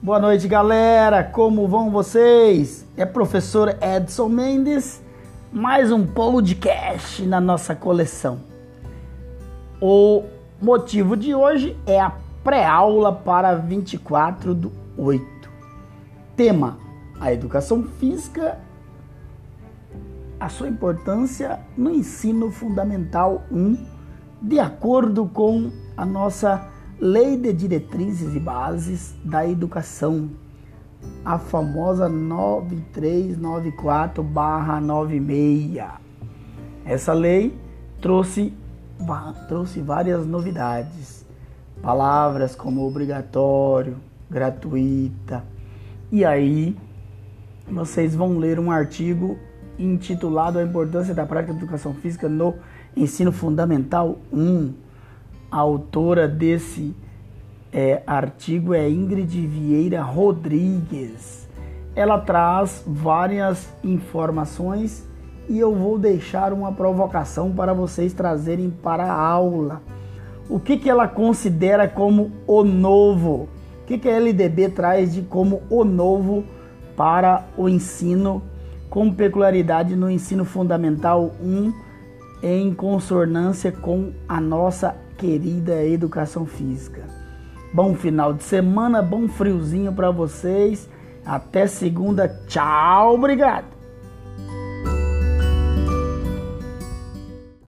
Boa noite, galera. Como vão vocês? É professor Edson Mendes, mais um podcast na nossa coleção. O motivo de hoje é a pré-aula para 24 do 8. Tema: a educação física, a sua importância no ensino fundamental 1, de acordo com a nossa Lei de Diretrizes e Bases da Educação, a famosa 9394/96. Essa lei trouxe, trouxe várias novidades, palavras como obrigatório, gratuita. E aí, vocês vão ler um artigo intitulado A Importância da Prática de Educação Física no Ensino Fundamental 1 a autora desse é, artigo é Ingrid Vieira Rodrigues. Ela traz várias informações e eu vou deixar uma provocação para vocês trazerem para a aula. O que, que ela considera como o novo? O que, que a LDB traz de como o novo para o ensino, com peculiaridade no ensino fundamental 1, em consonância com a nossa querida educação física. Bom final de semana, bom friozinho para vocês. Até segunda. Tchau, obrigado.